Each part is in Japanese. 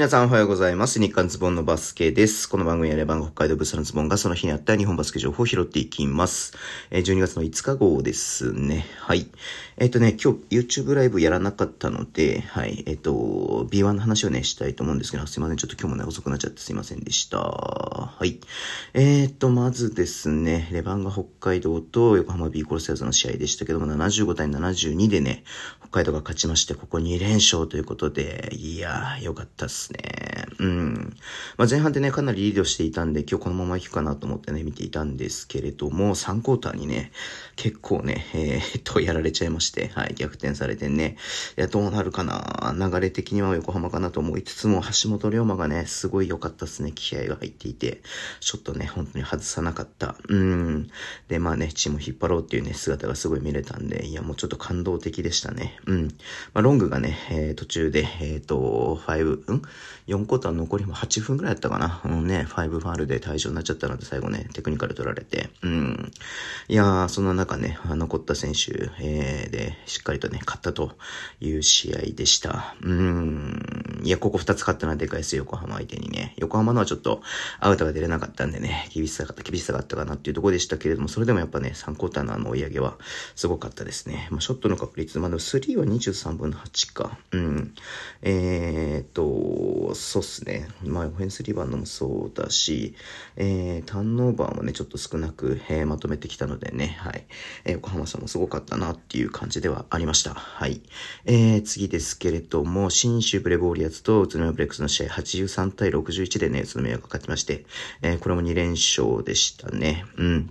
皆さんおはようございます。日刊ズボンのバスケです。この番組やれば北海道ブースのズボンがその日にあった日本バスケ情報を拾っていきます。え、12月の5日号ですね。はい。えっ、ー、とね、今日 YouTube ライブやらなかったので、はい。えっ、ー、と、B1 の話をね、したいと思うんですけど、すいません。ちょっと今日もね、遅くなっちゃってすいませんでした。はい。えっ、と、まずですね、レバンが北海道と横浜 B コルセアーズの試合でしたけども、75対72でね、北海道が勝ちまして、ここ2連勝ということで、いやー、よかったっすね。うん。まあ、前半でね、かなりリードしていたんで、今日このまま行くかなと思ってね、見ていたんですけれども、3クォーターにね、結構ね、えー、っと、やられちゃいまして、はい、逆転されてね、いや、どうなるかな流れ的には横浜かなと思いつつも、橋本龍馬がね、すごい良かったっすね、気合が入っていて、ちょっとね、本当に外さなかった。うん。で、まあね、チームを引っ張ろうっていうね、姿がすごい見れたんで、いや、もうちょっと感動的でしたね。うん。まあ、ロングがね、えー、途中で、えっ、と、5、ん ?4 クォーター残りも8分くらいやったかな。うんね、5ファールで退場になっちゃったので、最後ね、テクニカル取られて。うん。いやー、そんな中ね、残った選手、えー、で、しっかりとね、勝ったという試合でした。うん。いや、ここ2つ勝ったのはでかいですよ、横浜相手にね。横浜のはちょっと、アウトが出れなかったんでね、厳しさが、厳しさがあったかなっていうところでしたけれども、それでもやっぱね、3クォーターのあの追い上げはすごかったですね。まあ、ショットの確率、まあ、でも3は23分の8か。うん。えー、っと、そうっすね。まあ、オフェンスリバウンドもそうだし、えー、ターンオーバーもね、ちょっと少なく、えー、まとめてきたのでね、はい。えー、横浜さんもすごかったなっていう感じではありました。はい。えー、次ですけれども、新州ブレボーリアーズと宇都宮ブレックスの試合83対61でね、宇都宮が勝ちまして、えー、これも2連勝でしたね。うん。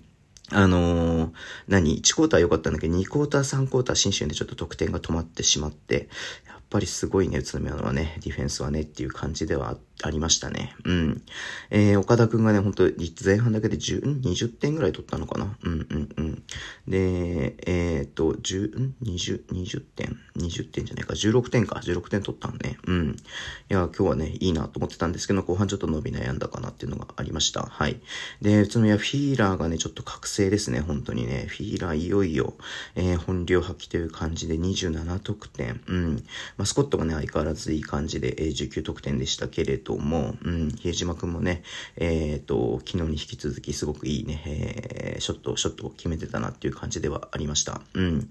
あのー、何 ?1 クォーター良かったんだけど、2クォーター、3クォーター、新春でちょっと得点が止まってしまって、やっぱりすごいね、宇都宮のはね、ディフェンスはねっていう感じではありましたね。うん。えー、岡田くんがね、ほんと、前半だけで10、20点ぐらい取ったのかな？うんうんうん。で、えー、っと、10、ん ?20、20点 ?20 点じゃないか。16点か。16点取ったんね。うん。いや、今日はね、いいなと思ってたんですけど、後半ちょっと伸び悩んだかなっていうのがありました。はい。で、宇都宮フィーラーがね、ちょっと覚醒ですね、本当にね。フィーラーいよいよ、えー、本領発揮という感じで27得点。うん。まあ、スコットがね、相変わらずいい感じで、えー、19得点でしたけれども、うん、比江島くんもね、えっ、と、昨日に引き続きすごくいいね、えー、ショット、ショットを決めてたなっていう感じではありました。うん。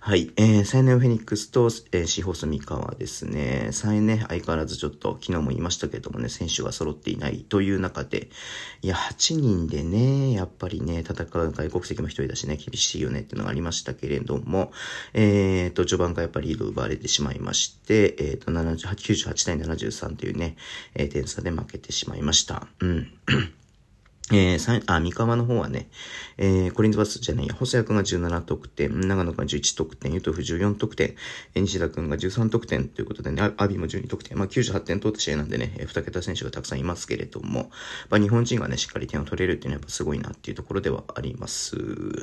はい。えー、サイネオフェニックスと、えー、シホスミカはですね、サイね、相変わらずちょっと、昨日も言いましたけどもね、選手が揃っていないという中で、いや、8人でね、やっぱりね、戦う外国籍も一人だしね、厳しいよねっていうのがありましたけれども、え、ー、と、序盤からやっぱりリード奪われてしまいまして、え、ー、と、78、98対73というね、えー、点差で負けてしまいました。うん。えー、あ、三河の方はね、えー、コリンズバスじゃないや、細谷くんが17得点、長野くんが11得点、ユトフ14得点、えー、西田くんが13得点ということでね、アビも12得点、まあ、98点取った試合なんでね、えー、2桁選手がたくさんいますけれども、まあ、日本人がね、しっかり点を取れるっていうのはやっぱすごいなっていうところではあります。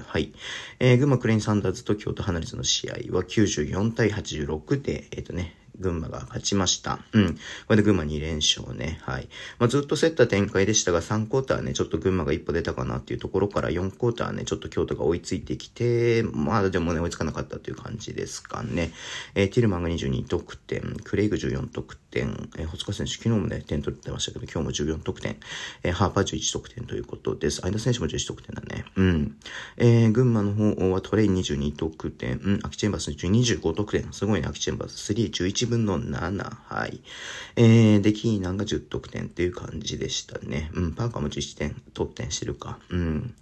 はい。えー、群馬クレインサンダーズと京都ハナリズの試合は94対86で、えっ、ー、とね、群馬が勝ちました。うん。これで群馬2連勝ね。はい。まあ、ずっと競った展開でしたが、3クォーターね、ちょっと群馬が一歩出たかなっていうところから、4クォーターね、ちょっと京都が追いついてきて、まあ、でもね、追いつかなかったという感じですかね。えー、ティルマンが22得点、クレイグ14得点、えー、ホツカ選手、昨日もね、点取ってましたけど、今日も14得点、えー、ハーパー11得点ということです。相田選手も11得点だね。うん。えー、群馬の方はトレイ22得点、うん、アキチェンバス25得点、すごいね、アキチェンバス3、11分の7。はい。えー、で、キーナンが10得点っていう感じでしたね。うん、パーカーも11点、得点してるか。うん。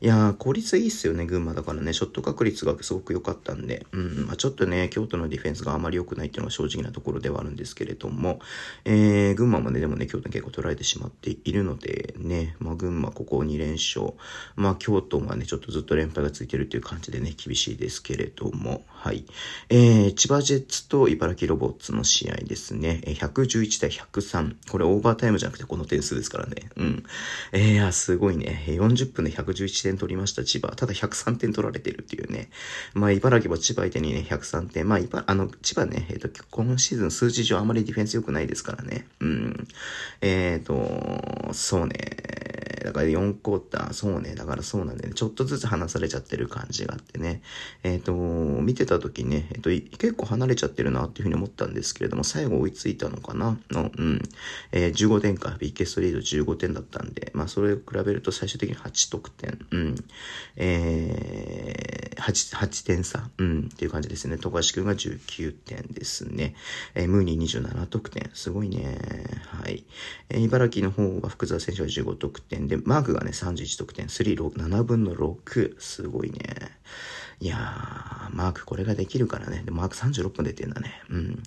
いやー、効率いいっすよね、群馬だからね。ショット確率がすごく良かったんで。うん、まあちょっとね、京都のディフェンスがあまり良くないっていうのが正直なところではあるんですけれども、えー、群馬もね、でもね、京都に結構取られてしまっているので、ね、まあ群馬ここ2連勝。まあ京都がね、ちょっとずっと連敗がついてるっていう感じでね、厳しいですけれども、はい。えー、千葉ジェッツと茨城ロボッツの試合ですね。111対103。これオーバータイムじゃなくてこの点数ですからね。うん。えー、いや、すごいね。40分で111点取りました、千葉。ただ103点取られてるっていうね。まあ、茨城も千葉相手にね、103点。まあ、茨、あの、千葉ね、えっ、ー、と、今シーズン数字上あまりディフェンス良くないですからね。うん。えっ、ー、と、そうね。だから4クォーター、そうね、だからそうなんだよね。ちょっとずつ離されちゃってる感じがあってね。えっ、ー、と、見てた時ね、えっ、ー、と、結構離れちゃってるなっていうふうに思ったんですけれども、最後追いついたのかな？の、うん。えー、15点か、ビッケストリード15点だったんで、まあ、それを比べると最終的に8得点、うん。えー、8、点差、うん、っていう感じですね。富樫君が19点ですね。えー、ムーニー27得点。すごいね。はい。えー、茨城の方は福澤選手が15得点で、マークがね、31得点、3、6、7分の6。すごいね。いやー、マークこれができるからね。で、マーク36分出てんだね。うん。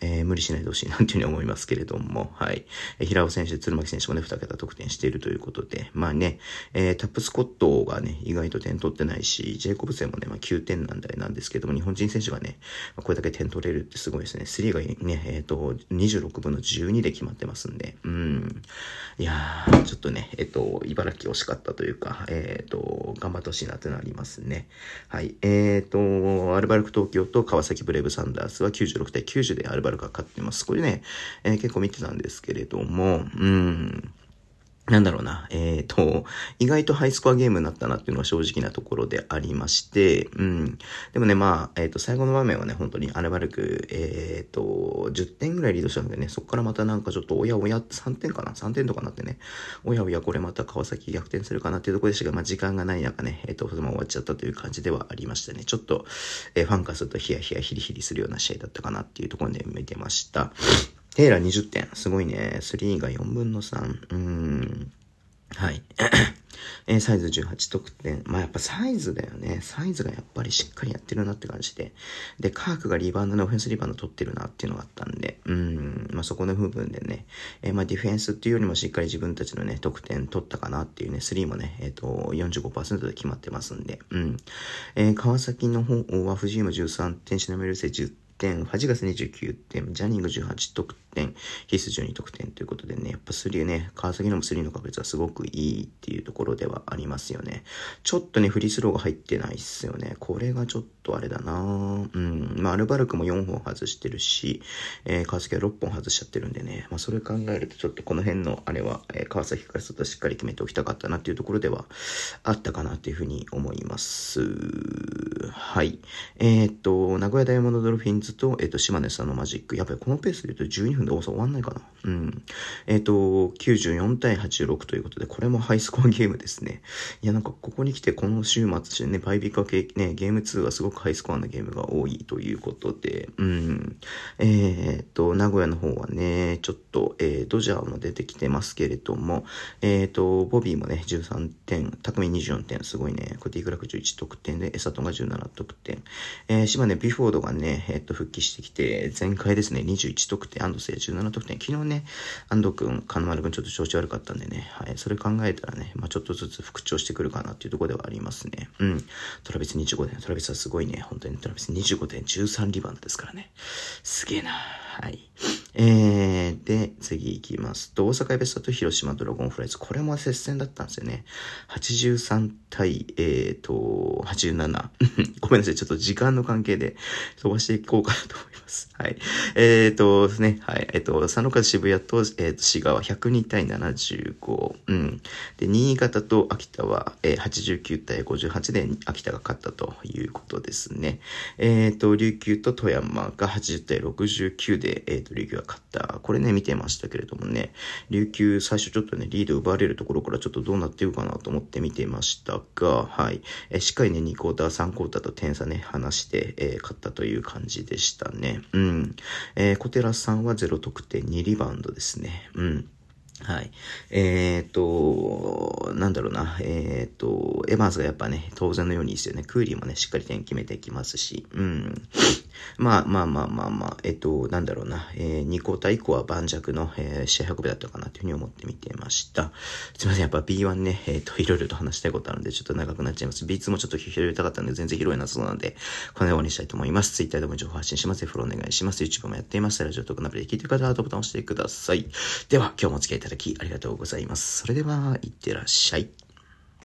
えー、無理しないでほしいなっていうふうに思いますけれども、はい。えー、平尾選手、鶴巻選手もね、2桁得点しているということで、まあね、えー、タップスコットがね、意外と点取ってないし、ジェイコブセンもね、まあ9点なんだいなんですけども、日本人選手がね、まあ、これだけ点取れるってすごいですね。3がね、えっ、ー、と、26分の12で決まってますんで、うん。いやー、ちょっとね、えっ、ー、と、茨城惜しかったというか、えっ、ー、と、頑張ってほしいなってのありますね。はい。えっ、ー、と、アルバルク東京と川崎ブレイブサンダースは96対90でアルバルクが勝っています。これね、えー、結構見てたんですけれども、うん。なんだろうな、えっ、ー、と、意外とハイスコアゲームになったなっていうのが正直なところでありまして、うん。でもね、まあ、えっ、ー、と、最後の場面はね、本当にアルバルク、えっ、ー、と、10点ぐらいリードしたのでね、そこからまたなんかちょっと、おやおや、3点かな ?3 点とかなってね、おやおや、これまた川崎逆転するかなっていうところでしたが、まあ、時間がない中ね、えっ、と、そのまま終わっちゃったという感じではありましたね。ちょっと、えファンからするとヒヤヒヤヒリヒリするような試合だったかなっていうところで見てました。テイラー20点。すごいね。3が4分の3。うん。はい。えー、サイズ18得点。まあやっぱサイズだよね。サイズがやっぱりしっかりやってるなって感じで。で、カークがリバウンドのオフェンスリバウンド取ってるなっていうのがあったんで、うん、まあそこの部分でね、えー、まあディフェンスっていうよりもしっかり自分たちのね、得点取ったかなっていうね、3もね、えっ、ー、と、45%で決まってますんで、うん。えー、川崎の方は藤井も13点、シナメルセ10点、8月29点、ジャニング18得点、必須12得点ということでね、やっぱ3ね、川崎のも3の確率はすごくいいっていうところではありますよね。ちょっとね、フリースローが入ってないっすよね。これがちょっとあれだなうん。まあ、アルバルクも4本外してるし、えー、川崎は6本外しちゃってるんでね、まあ、それ考えるとちょっとこの辺のあれは、えー、川崎からするとしっかり決めておきたかったなっていうところではあったかなっていうふうに思います。はい。えっ、と、名古屋ダイヤモンドドルフィンズと、えっ、と、島根さんのマジック。やっぱりこのペースで言うと12分で終わんないかな。うん。えっ、と、94対86ということで、これもハイスコアゲームですね。いや、なんかここに来てこの週末ね、バイビカ系ね、ゲーム2はすごくハイスコアなゲームが多いということで、うん。えっ、と、名古屋の方はね、ちょっと、えー、ドジャーも出てきてますけれども、えっ、と、ボビーもね、13点、匠24点、すごいね。これディグラク11得点で、エサトンが17得点。えー、島根ビフォードがね、えっ、と、復帰してきて、前回ですね、21得点、安藤聖17得点。昨日ね、安藤くん、金丸くんちょっと調子悪かったんでね、はい、それ考えたらね、まあちょっとずつ復調してくるかなっていうところではありますね。うん。トラビス25点、トラビスはすごいね、本当にトラビス25点、13リバウンドですからね。すげえな。はい。えー、で、次行きますと、大阪ベストと広島ドラゴンフライズ。これも接戦だったんですよね。83対、えーと、87。ごめんなさい。ちょっと時間の関係で飛ばしていこうかなと思います。はい。えーとですね。はい。えっ、ー、と、佐野川渋谷と、えーと、滋賀は102対75。うん。で、新潟と秋田は、えー、89対58で秋田が勝ったということですね。えーと、琉球と富山が80対69で、えーと、琉球が勝った。これね、見てましたけれどもね、琉球最初ちょっとね、リード奪われるところからちょっとどうなっていくかなと思って見てましたが、はい。えー、しっかりね、2クォーター、3クォーターと点差ね、離して、えー、勝ったという感じでしたね。うん。えー、小寺さんは0得点2リバウンドですね。うん。はい。えっ、と、なんだろうな。えっ、と、エヴァンスがやっぱね、当然のようにですよね。クーリーもね、しっかり点決めていきますし。うん。まあまあまあまあまあ、えっ、と、なんだろうな。えー、2交代以降は盤石の、えー、試合運びだったかなというふうに思って見てました。すいません。やっぱ B1 ね、えっ、と、いろいろと話したいことあるんで、ちょっと長くなっちゃいます。B2 もちょっと広げたかったんで、全然広いなそうなんで、このようにしたいと思います。Twitter でも情報発信します。フォローお願いします。YouTube もやっています。ラジオトークナビで聞いてる方はボタン押してください。では、今日もお付き合いいただきありがとうございます。それでは、いってらっしゃい。